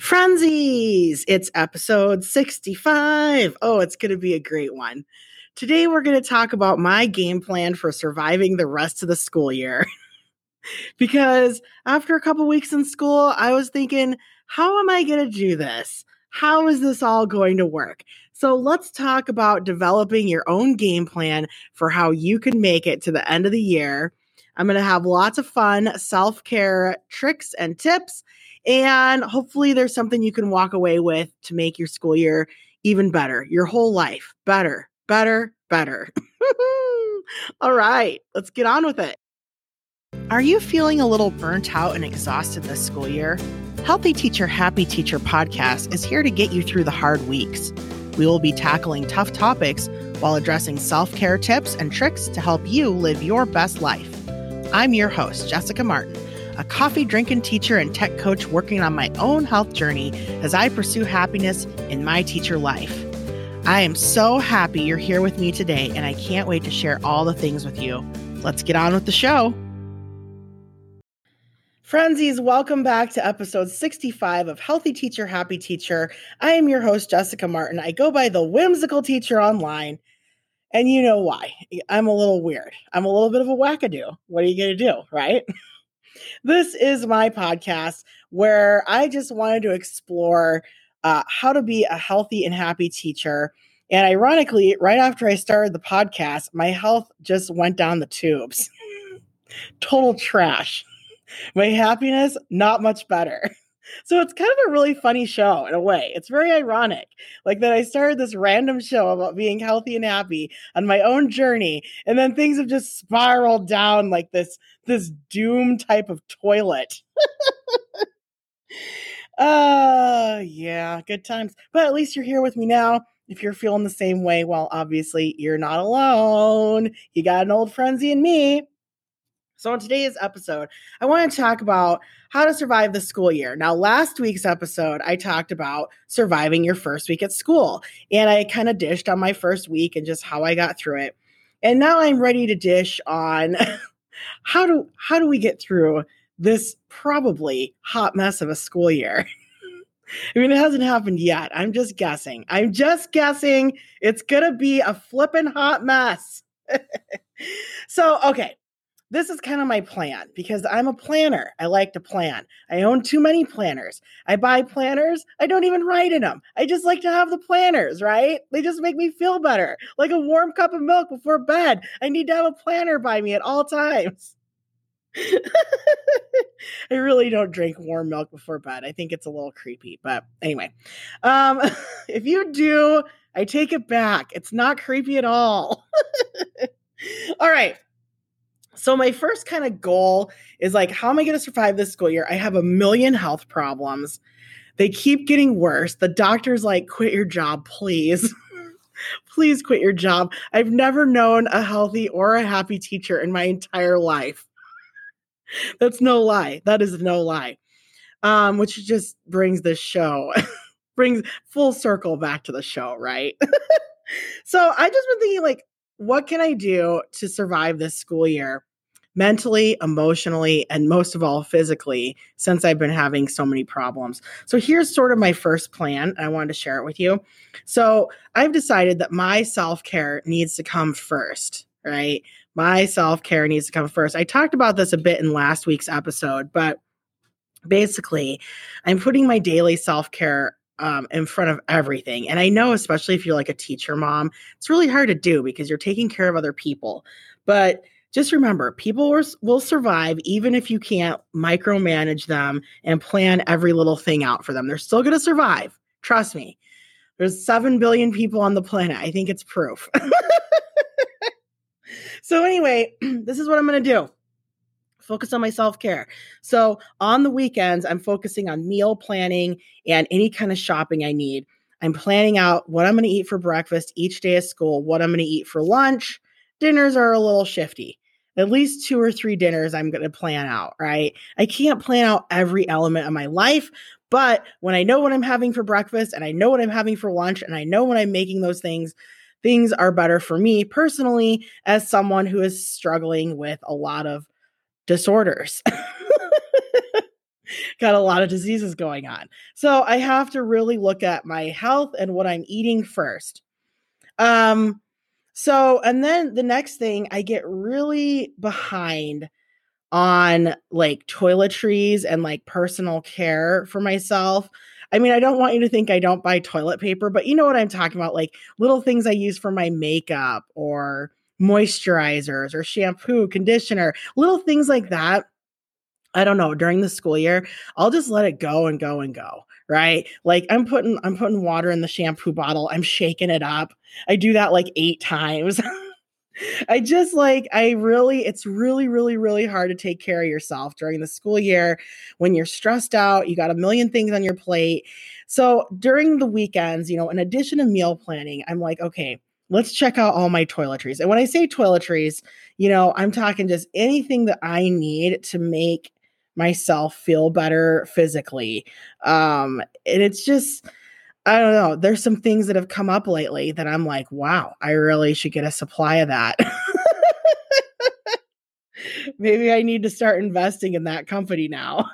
Frenzies! It's episode 65. Oh, it's going to be a great one. Today, we're going to talk about my game plan for surviving the rest of the school year. because after a couple weeks in school, I was thinking, how am I going to do this? How is this all going to work? So, let's talk about developing your own game plan for how you can make it to the end of the year. I'm going to have lots of fun self care tricks and tips and hopefully, there's something you can walk away with to make your school year even better, your whole life better, better, better. All right, let's get on with it. Are you feeling a little burnt out and exhausted this school year? Healthy Teacher, Happy Teacher podcast is here to get you through the hard weeks. We will be tackling tough topics while addressing self care tips and tricks to help you live your best life. I'm your host, Jessica Martin a coffee drinking teacher and tech coach working on my own health journey as I pursue happiness in my teacher life. I am so happy you're here with me today, and I can't wait to share all the things with you. Let's get on with the show. Frenzies, welcome back to episode 65 of Healthy Teacher, Happy Teacher. I am your host, Jessica Martin. I go by the whimsical teacher online. And you know why. I'm a little weird. I'm a little bit of a wackadoo. What are you going to do, right? this is my podcast where I just wanted to explore uh, how to be a healthy and happy teacher. And ironically, right after I started the podcast, my health just went down the tubes. Total trash. My happiness, not much better. So it's kind of a really funny show in a way. It's very ironic. Like that I started this random show about being healthy and happy on my own journey and then things have just spiraled down like this this doom type of toilet. uh yeah, good times. But at least you're here with me now. If you're feeling the same way, well, obviously you're not alone. You got an old frenzy in me. So, on today's episode, I want to talk about how to survive the school year. Now, last week's episode, I talked about surviving your first week at school, and I kind of dished on my first week and just how I got through it. And now I'm ready to dish on how do how do we get through this probably hot mess of a school year. I mean, it hasn't happened yet. I'm just guessing. I'm just guessing it's going to be a flippin' hot mess. so, okay, this is kind of my plan because I'm a planner. I like to plan. I own too many planners. I buy planners. I don't even write in them. I just like to have the planners, right? They just make me feel better. Like a warm cup of milk before bed. I need to have a planner by me at all times. I really don't drink warm milk before bed. I think it's a little creepy, but anyway. Um, if you do, I take it back. It's not creepy at all. all right. So my first kind of goal is like, how am I going to survive this school year? I have a million health problems. They keep getting worse. The doctor's like, quit your job, please. please quit your job. I've never known a healthy or a happy teacher in my entire life. That's no lie. That is no lie. Um, which just brings this show, brings full circle back to the show, right? so I just been thinking, like, what can I do to survive this school year? Mentally, emotionally, and most of all, physically, since I've been having so many problems. So here's sort of my first plan. I wanted to share it with you. So I've decided that my self care needs to come first, right? My self care needs to come first. I talked about this a bit in last week's episode, but basically, I'm putting my daily self care um, in front of everything. And I know, especially if you're like a teacher mom, it's really hard to do because you're taking care of other people. But just remember people will survive even if you can't micromanage them and plan every little thing out for them. They're still going to survive. Trust me. There's 7 billion people on the planet. I think it's proof. so, anyway, this is what I'm going to do focus on my self care. So, on the weekends, I'm focusing on meal planning and any kind of shopping I need. I'm planning out what I'm going to eat for breakfast each day of school, what I'm going to eat for lunch. Dinners are a little shifty at least two or three dinners I'm going to plan out, right? I can't plan out every element of my life, but when I know what I'm having for breakfast and I know what I'm having for lunch and I know when I'm making those things, things are better for me personally as someone who is struggling with a lot of disorders. got a lot of diseases going on. So I have to really look at my health and what I'm eating first. Um so and then the next thing I get really behind on like toiletries and like personal care for myself. I mean, I don't want you to think I don't buy toilet paper, but you know what I'm talking about like little things I use for my makeup or moisturizers or shampoo, conditioner, little things like that. I don't know, during the school year, I'll just let it go and go and go, right? Like I'm putting I'm putting water in the shampoo bottle, I'm shaking it up. I do that like 8 times. I just like, I really, it's really, really, really hard to take care of yourself during the school year when you're stressed out, you got a million things on your plate. So during the weekends, you know, in addition to meal planning, I'm like, okay, let's check out all my toiletries. And when I say toiletries, you know, I'm talking just anything that I need to make myself feel better physically. Um, and it's just, I don't know. There's some things that have come up lately that I'm like, wow, I really should get a supply of that. Maybe I need to start investing in that company now.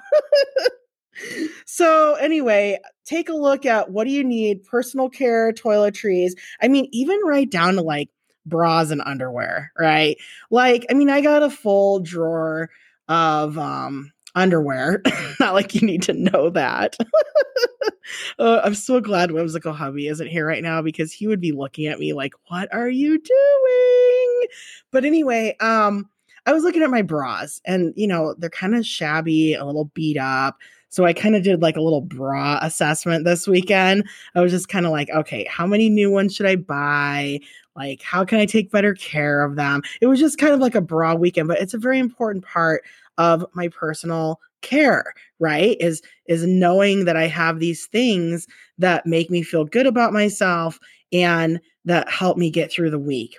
so, anyway, take a look at what do you need personal care, toiletries. I mean, even right down to like bras and underwear, right? Like, I mean, I got a full drawer of um underwear. Not like you need to know that. uh, I'm so glad Whimsical Hubby isn't here right now because he would be looking at me like, "What are you doing?" But anyway, um, I was looking at my bras, and you know they're kind of shabby, a little beat up. So I kind of did like a little bra assessment this weekend. I was just kind of like, okay, how many new ones should I buy? Like, how can I take better care of them? It was just kind of like a bra weekend, but it's a very important part of my personal care right? Is is knowing that i have these things that make me feel good about myself and that help me get through the week.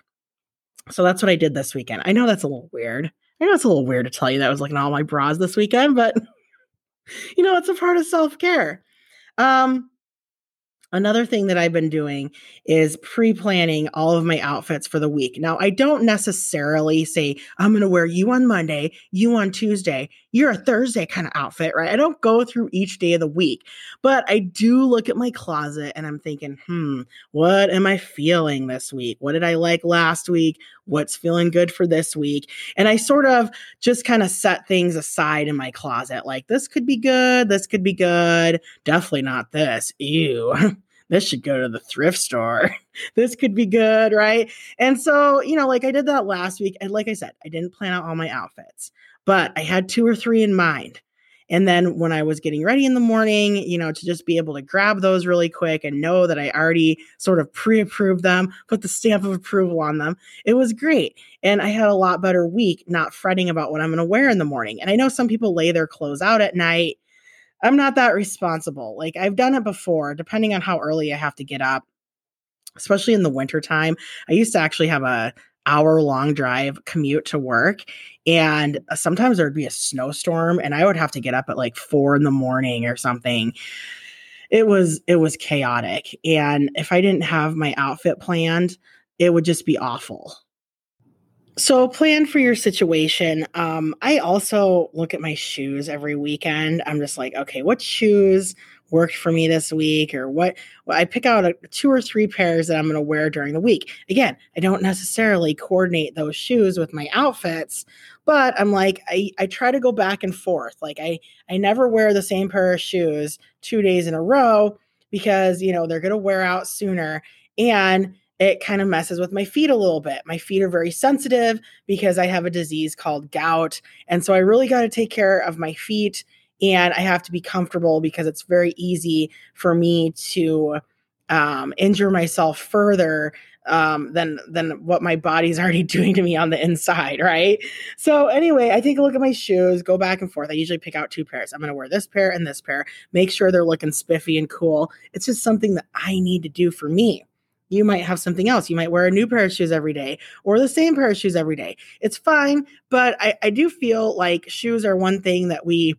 So that's what i did this weekend. I know that's a little weird. I know it's a little weird to tell you that i was looking at all my bras this weekend but you know it's a part of self-care. Um Another thing that I've been doing is pre planning all of my outfits for the week. Now, I don't necessarily say, I'm going to wear you on Monday, you on Tuesday, you're a Thursday kind of outfit, right? I don't go through each day of the week, but I do look at my closet and I'm thinking, hmm, what am I feeling this week? What did I like last week? What's feeling good for this week? And I sort of just kind of set things aside in my closet. Like, this could be good, this could be good, definitely not this. Ew. this should go to the thrift store. this could be good, right? And so, you know, like I did that last week. And like I said, I didn't plan out all my outfits, but I had two or three in mind. And then when I was getting ready in the morning, you know, to just be able to grab those really quick and know that I already sort of pre approved them, put the stamp of approval on them, it was great. And I had a lot better week not fretting about what I'm going to wear in the morning. And I know some people lay their clothes out at night I'm not that responsible. Like I've done it before, depending on how early I have to get up, especially in the wintertime. I used to actually have a hour long drive commute to work and sometimes there'd be a snowstorm and I would have to get up at like 4 in the morning or something. It was it was chaotic and if I didn't have my outfit planned, it would just be awful. So, plan for your situation. Um, I also look at my shoes every weekend. I'm just like, okay, what shoes worked for me this week, or what? Well, I pick out a, two or three pairs that I'm going to wear during the week. Again, I don't necessarily coordinate those shoes with my outfits, but I'm like, I, I try to go back and forth. Like, I I never wear the same pair of shoes two days in a row because you know they're going to wear out sooner and it kind of messes with my feet a little bit. My feet are very sensitive because I have a disease called gout. And so I really got to take care of my feet and I have to be comfortable because it's very easy for me to um, injure myself further um, than than what my body's already doing to me on the inside, right? So anyway, I take a look at my shoes, go back and forth. I usually pick out two pairs. I'm going to wear this pair and this pair. Make sure they're looking spiffy and cool. It's just something that I need to do for me you might have something else. You might wear a new pair of shoes every day or the same pair of shoes every day. It's fine, but I, I do feel like shoes are one thing that we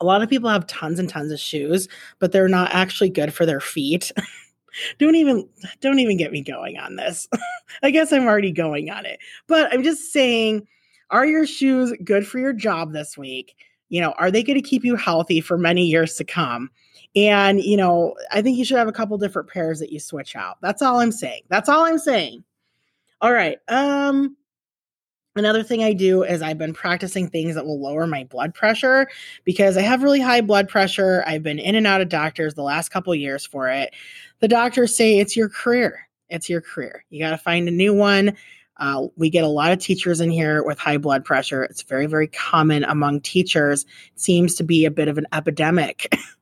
a lot of people have tons and tons of shoes, but they're not actually good for their feet. don't even don't even get me going on this. I guess I'm already going on it. But I'm just saying, are your shoes good for your job this week? You know, are they going to keep you healthy for many years to come? And, you know, I think you should have a couple different pairs that you switch out. That's all I'm saying. That's all I'm saying. All right. Um, Another thing I do is I've been practicing things that will lower my blood pressure because I have really high blood pressure. I've been in and out of doctors the last couple years for it. The doctors say it's your career. It's your career. You got to find a new one. Uh, we get a lot of teachers in here with high blood pressure. It's very, very common among teachers. It seems to be a bit of an epidemic.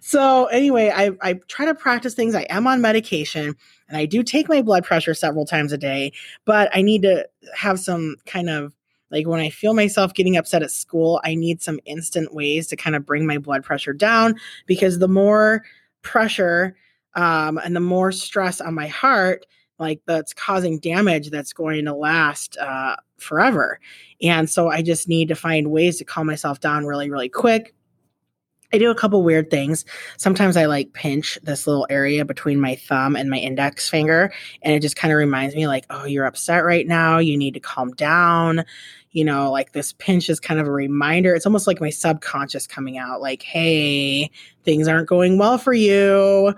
so anyway, I, I try to practice things. I am on medication and I do take my blood pressure several times a day, but I need to have some kind of like when I feel myself getting upset at school, I need some instant ways to kind of bring my blood pressure down because the more pressure um, and the more stress on my heart, like that's causing damage that's going to last uh, forever. And so I just need to find ways to calm myself down really, really quick I do a couple weird things. Sometimes I like pinch this little area between my thumb and my index finger, and it just kind of reminds me, like, oh, you're upset right now. You need to calm down. You know, like this pinch is kind of a reminder. It's almost like my subconscious coming out, like, hey, things aren't going well for you.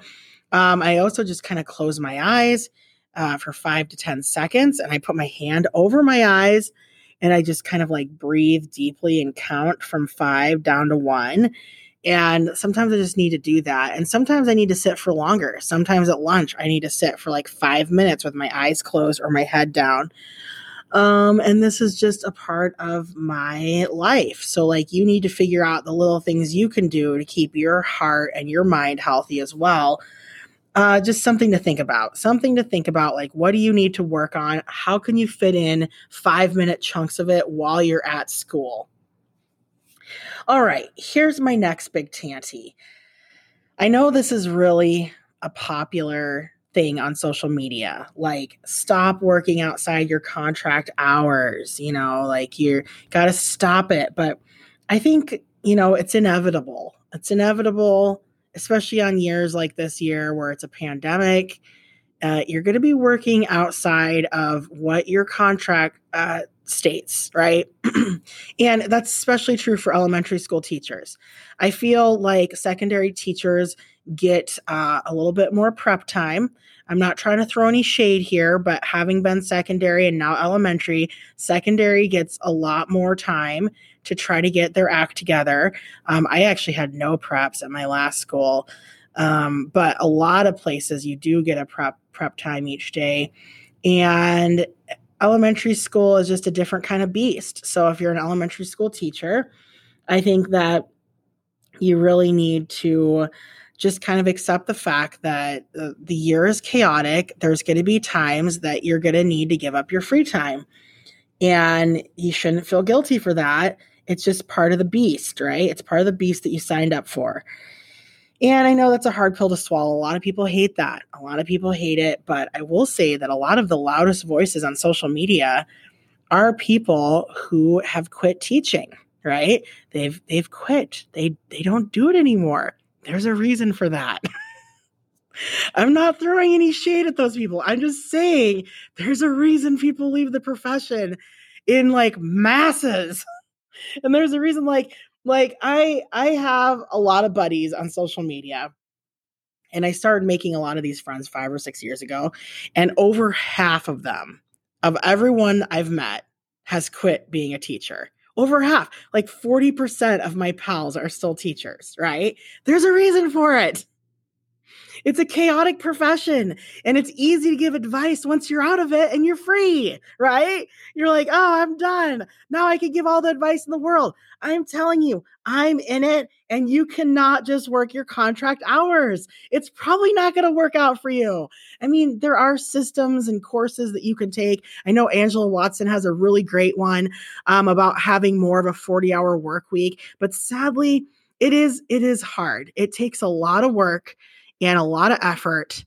Um, I also just kind of close my eyes uh, for five to 10 seconds, and I put my hand over my eyes and I just kind of like breathe deeply and count from five down to one and sometimes I just need to do that. And sometimes I need to sit for longer. Sometimes at lunch, I need to sit for like five minutes with my eyes closed or my head down. Um, and this is just a part of my life. So, like, you need to figure out the little things you can do to keep your heart and your mind healthy as well. Uh, just something to think about. Something to think about. Like, what do you need to work on? How can you fit in five minute chunks of it while you're at school? All right, here's my next big tanty. I know this is really a popular thing on social media like stop working outside your contract hours you know like you got to stop it but i think you know it's inevitable it's inevitable especially on years like this year where it's a pandemic uh, you're going to be working outside of what your contract uh, states, right? and that's especially true for elementary school teachers. I feel like secondary teachers get uh, a little bit more prep time. I'm not trying to throw any shade here, but having been secondary and now elementary, secondary gets a lot more time to try to get their act together. Um, I actually had no preps at my last school, um, but a lot of places you do get a prep prep time each day. And elementary school is just a different kind of beast. So if you're an elementary school teacher, I think that you really need to just kind of accept the fact that the year is chaotic. There's going to be times that you're going to need to give up your free time. And you shouldn't feel guilty for that. It's just part of the beast, right? It's part of the beast that you signed up for. And I know that's a hard pill to swallow. A lot of people hate that. A lot of people hate it. But I will say that a lot of the loudest voices on social media are people who have quit teaching, right? They've they've quit. They they don't do it anymore. There's a reason for that. I'm not throwing any shade at those people. I'm just saying there's a reason people leave the profession in like masses. And there's a reason like like I I have a lot of buddies on social media and I started making a lot of these friends 5 or 6 years ago and over half of them of everyone I've met has quit being a teacher. Over half, like 40% of my pals are still teachers, right? There's a reason for it. It's a chaotic profession and it's easy to give advice once you're out of it and you're free, right? You're like, oh, I'm done. Now I can give all the advice in the world. I'm telling you, I'm in it and you cannot just work your contract hours. It's probably not going to work out for you. I mean, there are systems and courses that you can take. I know Angela Watson has a really great one um, about having more of a 40 hour work week, but sadly, it is it is hard. It takes a lot of work and a lot of effort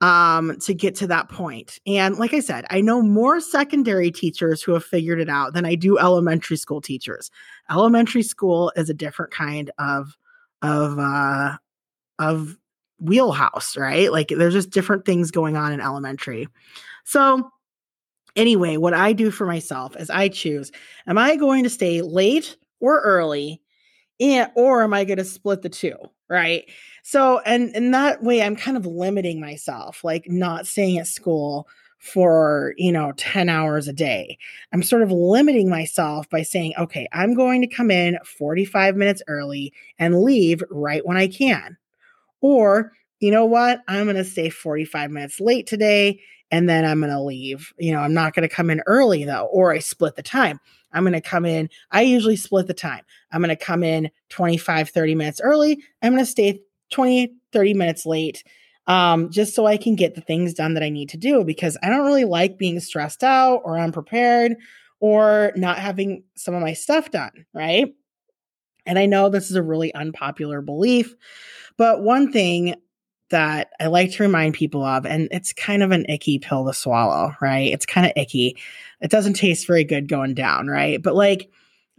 um, to get to that point. And like I said, I know more secondary teachers who have figured it out than I do elementary school teachers. Elementary school is a different kind of of uh, of wheelhouse, right? Like there's just different things going on in elementary. So anyway, what I do for myself is I choose: Am I going to stay late or early? And or am I going to split the two, right? So and in that way I'm kind of limiting myself, like not staying at school for, you know, 10 hours a day. I'm sort of limiting myself by saying, okay, I'm going to come in 45 minutes early and leave right when I can. Or, you know what? I'm going to stay 45 minutes late today and then I'm going to leave. You know, I'm not going to come in early though, or I split the time. I'm going to come in, I usually split the time. I'm going to come in 25, 30 minutes early. I'm going to stay 20, 30 minutes late um, just so I can get the things done that I need to do because I don't really like being stressed out or unprepared or not having some of my stuff done, right? And I know this is a really unpopular belief, but one thing that I like to remind people of, and it's kind of an icky pill to swallow, right? It's kind of icky. It doesn't taste very good going down, right? But like,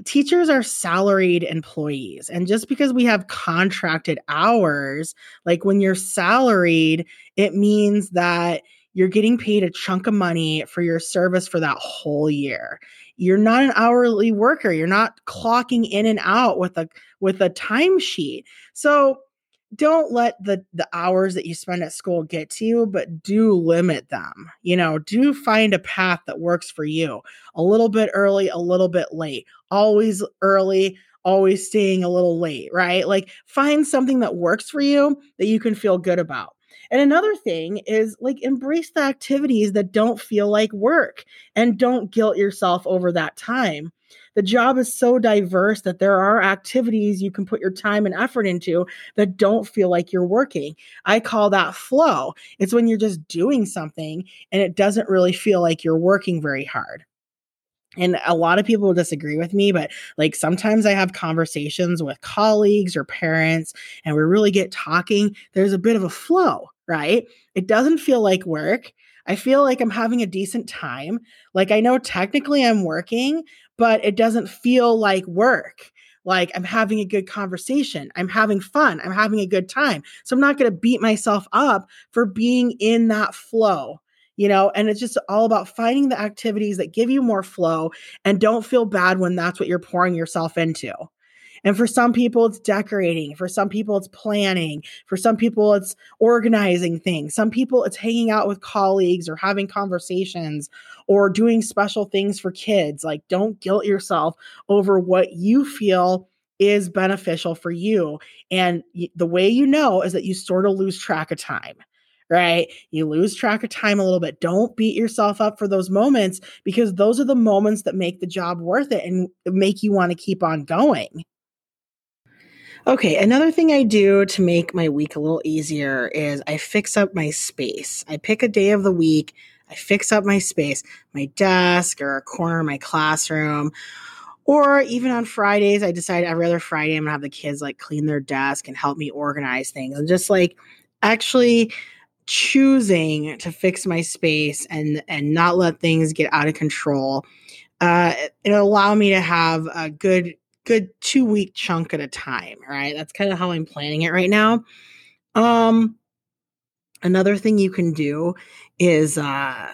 teachers are salaried employees. And just because we have contracted hours, like when you're salaried, it means that you're getting paid a chunk of money for your service for that whole year. You're not an hourly worker. You're not clocking in and out with a with a timesheet. So don't let the the hours that you spend at school get to you but do limit them you know do find a path that works for you. A little bit early a little bit late. Always early always staying a little late right? Like find something that works for you that you can feel good about. And another thing is like embrace the activities that don't feel like work and don't guilt yourself over that time the job is so diverse that there are activities you can put your time and effort into that don't feel like you're working. I call that flow. It's when you're just doing something and it doesn't really feel like you're working very hard. And a lot of people will disagree with me, but like sometimes I have conversations with colleagues or parents and we really get talking. There's a bit of a flow, right? It doesn't feel like work. I feel like I'm having a decent time. Like I know technically I'm working, but it doesn't feel like work. Like I'm having a good conversation. I'm having fun. I'm having a good time. So I'm not going to beat myself up for being in that flow, you know, and it's just all about finding the activities that give you more flow and don't feel bad when that's what you're pouring yourself into. And for some people, it's decorating. For some people, it's planning. For some people, it's organizing things. Some people, it's hanging out with colleagues or having conversations or doing special things for kids. Like, don't guilt yourself over what you feel is beneficial for you. And the way you know is that you sort of lose track of time right? You lose track of time a little bit. Don't beat yourself up for those moments because those are the moments that make the job worth it and make you want to keep on going. Okay, another thing I do to make my week a little easier is I fix up my space. I pick a day of the week, I fix up my space, my desk or a corner of my classroom. Or even on Fridays, I decide every other Friday I'm gonna have the kids like clean their desk and help me organize things. And just like actually choosing to fix my space and and not let things get out of control uh, it'll allow me to have a good good two week chunk at a time, right? That's kind of how I'm planning it right now. Um, another thing you can do is uh,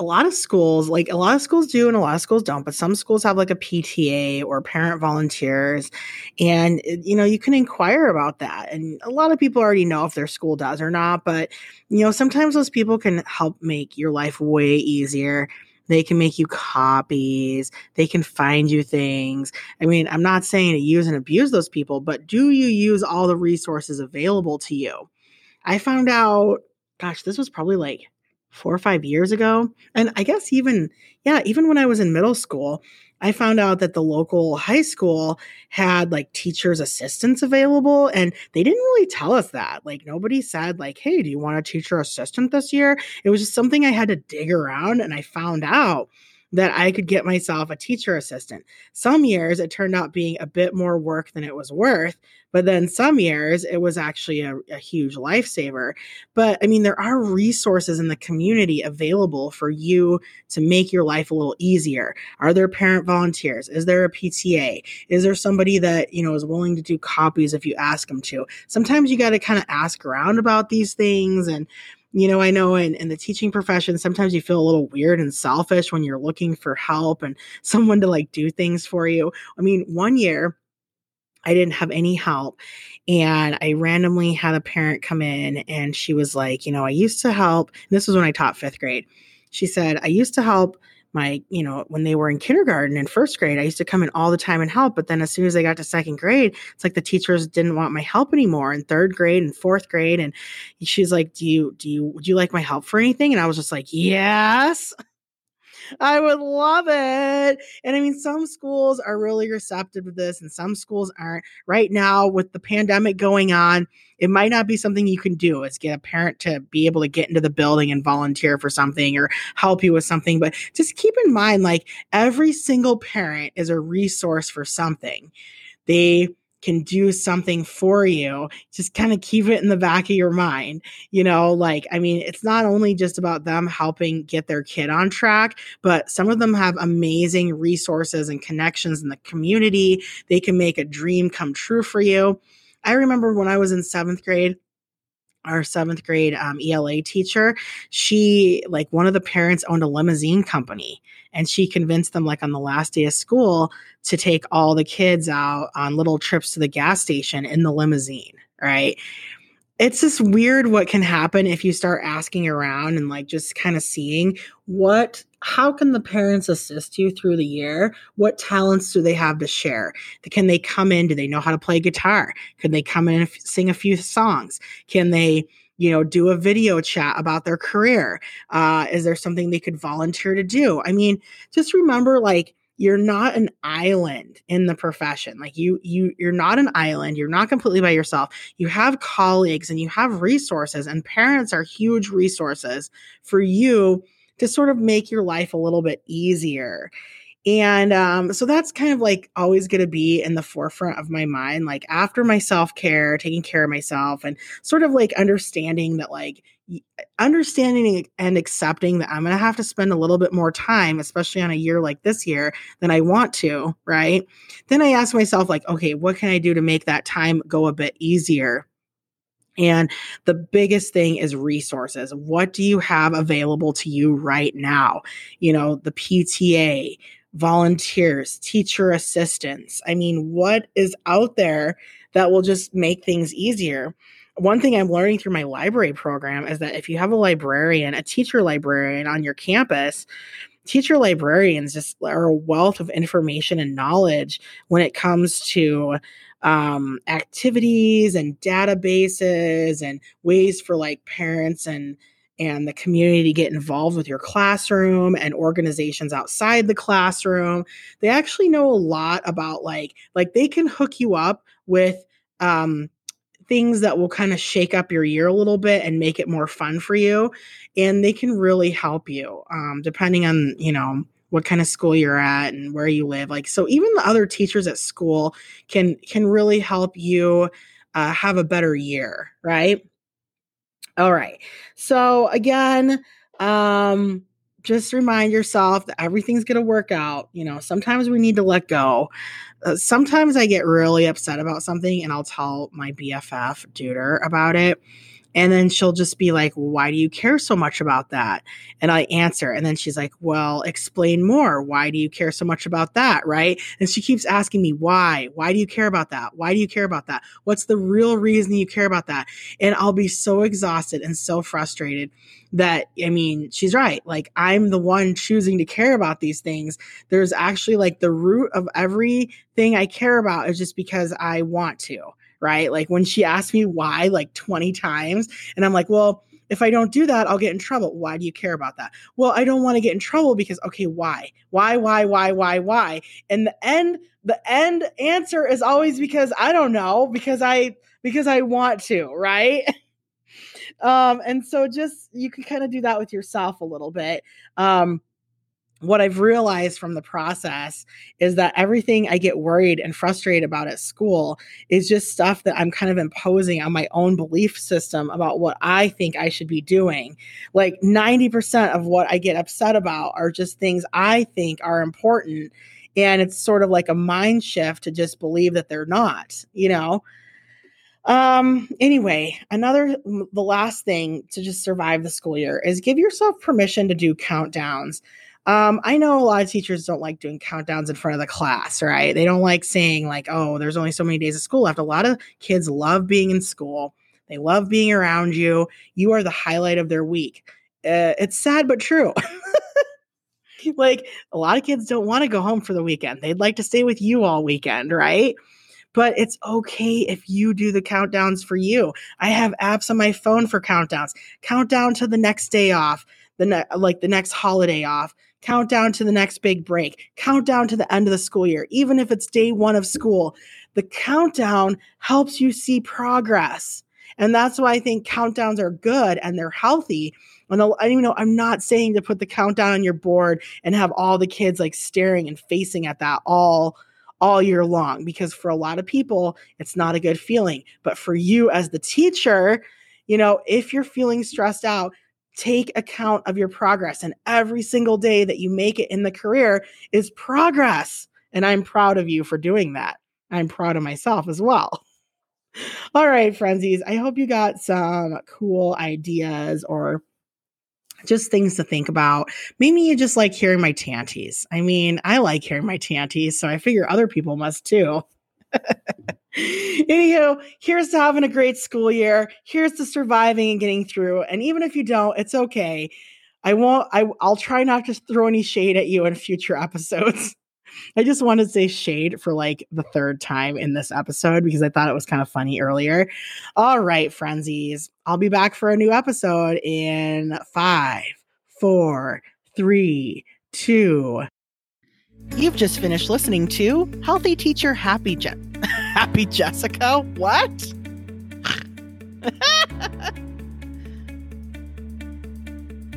a lot of schools, like a lot of schools do and a lot of schools don't, but some schools have like a PTA or parent volunteers. And, you know, you can inquire about that. And a lot of people already know if their school does or not, but, you know, sometimes those people can help make your life way easier they can make you copies. They can find you things. I mean, I'm not saying to use and abuse those people, but do you use all the resources available to you? I found out, gosh, this was probably like four or five years ago. And I guess even, yeah, even when I was in middle school, I found out that the local high school had like teachers' assistants available, and they didn't really tell us that. Like, nobody said, like, hey, do you want a teacher assistant this year? It was just something I had to dig around, and I found out that I could get myself a teacher assistant. Some years it turned out being a bit more work than it was worth, but then some years it was actually a, a, huge lifesaver. But I mean, there are resources in the community available for you to make your life a little easier. Are there parent volunteers? Is there a PTA? Is there somebody that, you know, is willing to do copies if you ask them to? Sometimes you got to kind of ask around about these things and you know, I know in, in the teaching profession, sometimes you feel a little weird and selfish when you're looking for help and someone to like do things for you. I mean, one year I didn't have any help. And I randomly had a parent come in and she was like, you know, I used to help. this was when I taught fifth grade. She said, I used to help my, you know, when they were in kindergarten and first grade, I used to come in all the time and help. But then as soon as I got to second grade, it's like the teachers didn't want my help anymore in third grade and fourth grade. And she's like, Do you, do you, would you like my help for anything? And I was just like, Yes. I would love it. And I mean, some schools are really receptive to this and some schools aren't. Right now, with the pandemic going on, it might not be something you can do is get a parent to be able to get into the building and volunteer for something or help you with something. But just keep in mind, like every single parent is a resource for something. They can do something for you, just kind of keep it in the back of your mind. You know, like, I mean, it's not only just about them helping get their kid on track, but some of them have amazing resources and connections in the community. They can make a dream come true for you. I remember when I was in seventh grade, our seventh grade um, ELA teacher, she like one of the parents owned a limousine company, and she convinced them like on the last day of school to take all the kids out on little trips to the gas station in the limousine, right? it's just weird what can happen if you start asking around and like just kind of seeing what how can the parents assist you through the year? What talents do they have to share? Can they come in? Do they know how to play guitar? Can they come in and f- sing a few songs? Can they you know do a video chat about their career? Uh, is there something they could volunteer to do? I mean just remember like you're not an island in the profession. Like you you you're not an island. You're not completely by yourself. You have colleagues and you have resources and parents are huge resources for you to sort of make your life a little bit easier and um, so that's kind of like always going to be in the forefront of my mind like after my self-care taking care of myself and sort of like understanding that like understanding and accepting that I'm going to have to spend a little bit more time, especially on a year like this year, than I want to, right? Then I ask myself, like, okay, what can I do to make that time go a bit easier? And the biggest thing is resources. What do you have available to you right now? You know, the PTA, volunteers, teacher assistants. I mean, what is out there that will just make things easier? one thing I'm learning through my library program is that if you have a librarian, a teacher librarian on your campus, teacher librarians just are a wealth of information and knowledge when it comes to um, activities and databases and ways for like parents and and the community to get involved with your classroom and organizations outside the classroom. They actually know a lot about like like they can hook you up with um things that will kind of shake up your year a little bit and make it more fun for you and they can really help you um, depending on you know what kind of school you're at and where you live like so even the other teachers at school can can really help you uh, have a better year right all right so again um just remind yourself that everything's going to work out. You know, sometimes we need to let go. Uh, sometimes I get really upset about something and I'll tell my BFF tutor about it. And then she'll just be like, Why do you care so much about that? And I answer. And then she's like, Well, explain more. Why do you care so much about that? Right. And she keeps asking me, Why? Why do you care about that? Why do you care about that? What's the real reason you care about that? And I'll be so exhausted and so frustrated that, I mean, she's right. Like, I'm the one choosing to care about these things. There's actually like the root of everything I care about is just because I want to right? Like when she asked me why like 20 times, and I'm like, well, if I don't do that, I'll get in trouble. Why do you care about that? Well, I don't want to get in trouble because okay, why? Why, why, why, why, why? And the end, the end answer is always because I don't know, because I because I want to, right? um, and so just you can kind of do that with yourself a little bit. Um, what I've realized from the process is that everything I get worried and frustrated about at school is just stuff that I'm kind of imposing on my own belief system about what I think I should be doing. Like 90% of what I get upset about are just things I think are important. And it's sort of like a mind shift to just believe that they're not, you know? Um, anyway, another, the last thing to just survive the school year is give yourself permission to do countdowns. Um, I know a lot of teachers don't like doing countdowns in front of the class, right? They don't like saying, like, oh, there's only so many days of school left. A lot of kids love being in school, they love being around you. You are the highlight of their week. Uh, it's sad, but true. like, a lot of kids don't want to go home for the weekend, they'd like to stay with you all weekend, right? but it's okay if you do the countdowns for you. I have apps on my phone for countdowns. Countdown to the next day off, the ne- like the next holiday off. Countdown to the next big break. Countdown to the end of the school year. Even if it's day 1 of school, the countdown helps you see progress. And that's why I think countdowns are good and they're healthy. And I you know I'm not saying to put the countdown on your board and have all the kids like staring and facing at that all all year long because for a lot of people, it's not a good feeling. But for you as the teacher, you know, if you're feeling stressed out, take account of your progress. And every single day that you make it in the career is progress. And I'm proud of you for doing that. I'm proud of myself as well. All right, frenzies. I hope you got some cool ideas or just things to think about. Maybe you just like hearing my tanties. I mean, I like hearing my tanties, so I figure other people must too. Anywho, here's to having a great school year. Here's to surviving and getting through. And even if you don't, it's okay. I won't, I, I'll try not to throw any shade at you in future episodes. I just wanted to say shade for like the third time in this episode because I thought it was kind of funny earlier. All right, frenzies. I'll be back for a new episode in five, four, three, two. You've just finished listening to Healthy Teacher Happy Je- Happy Jessica. What?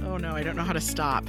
oh no, I don't know how to stop.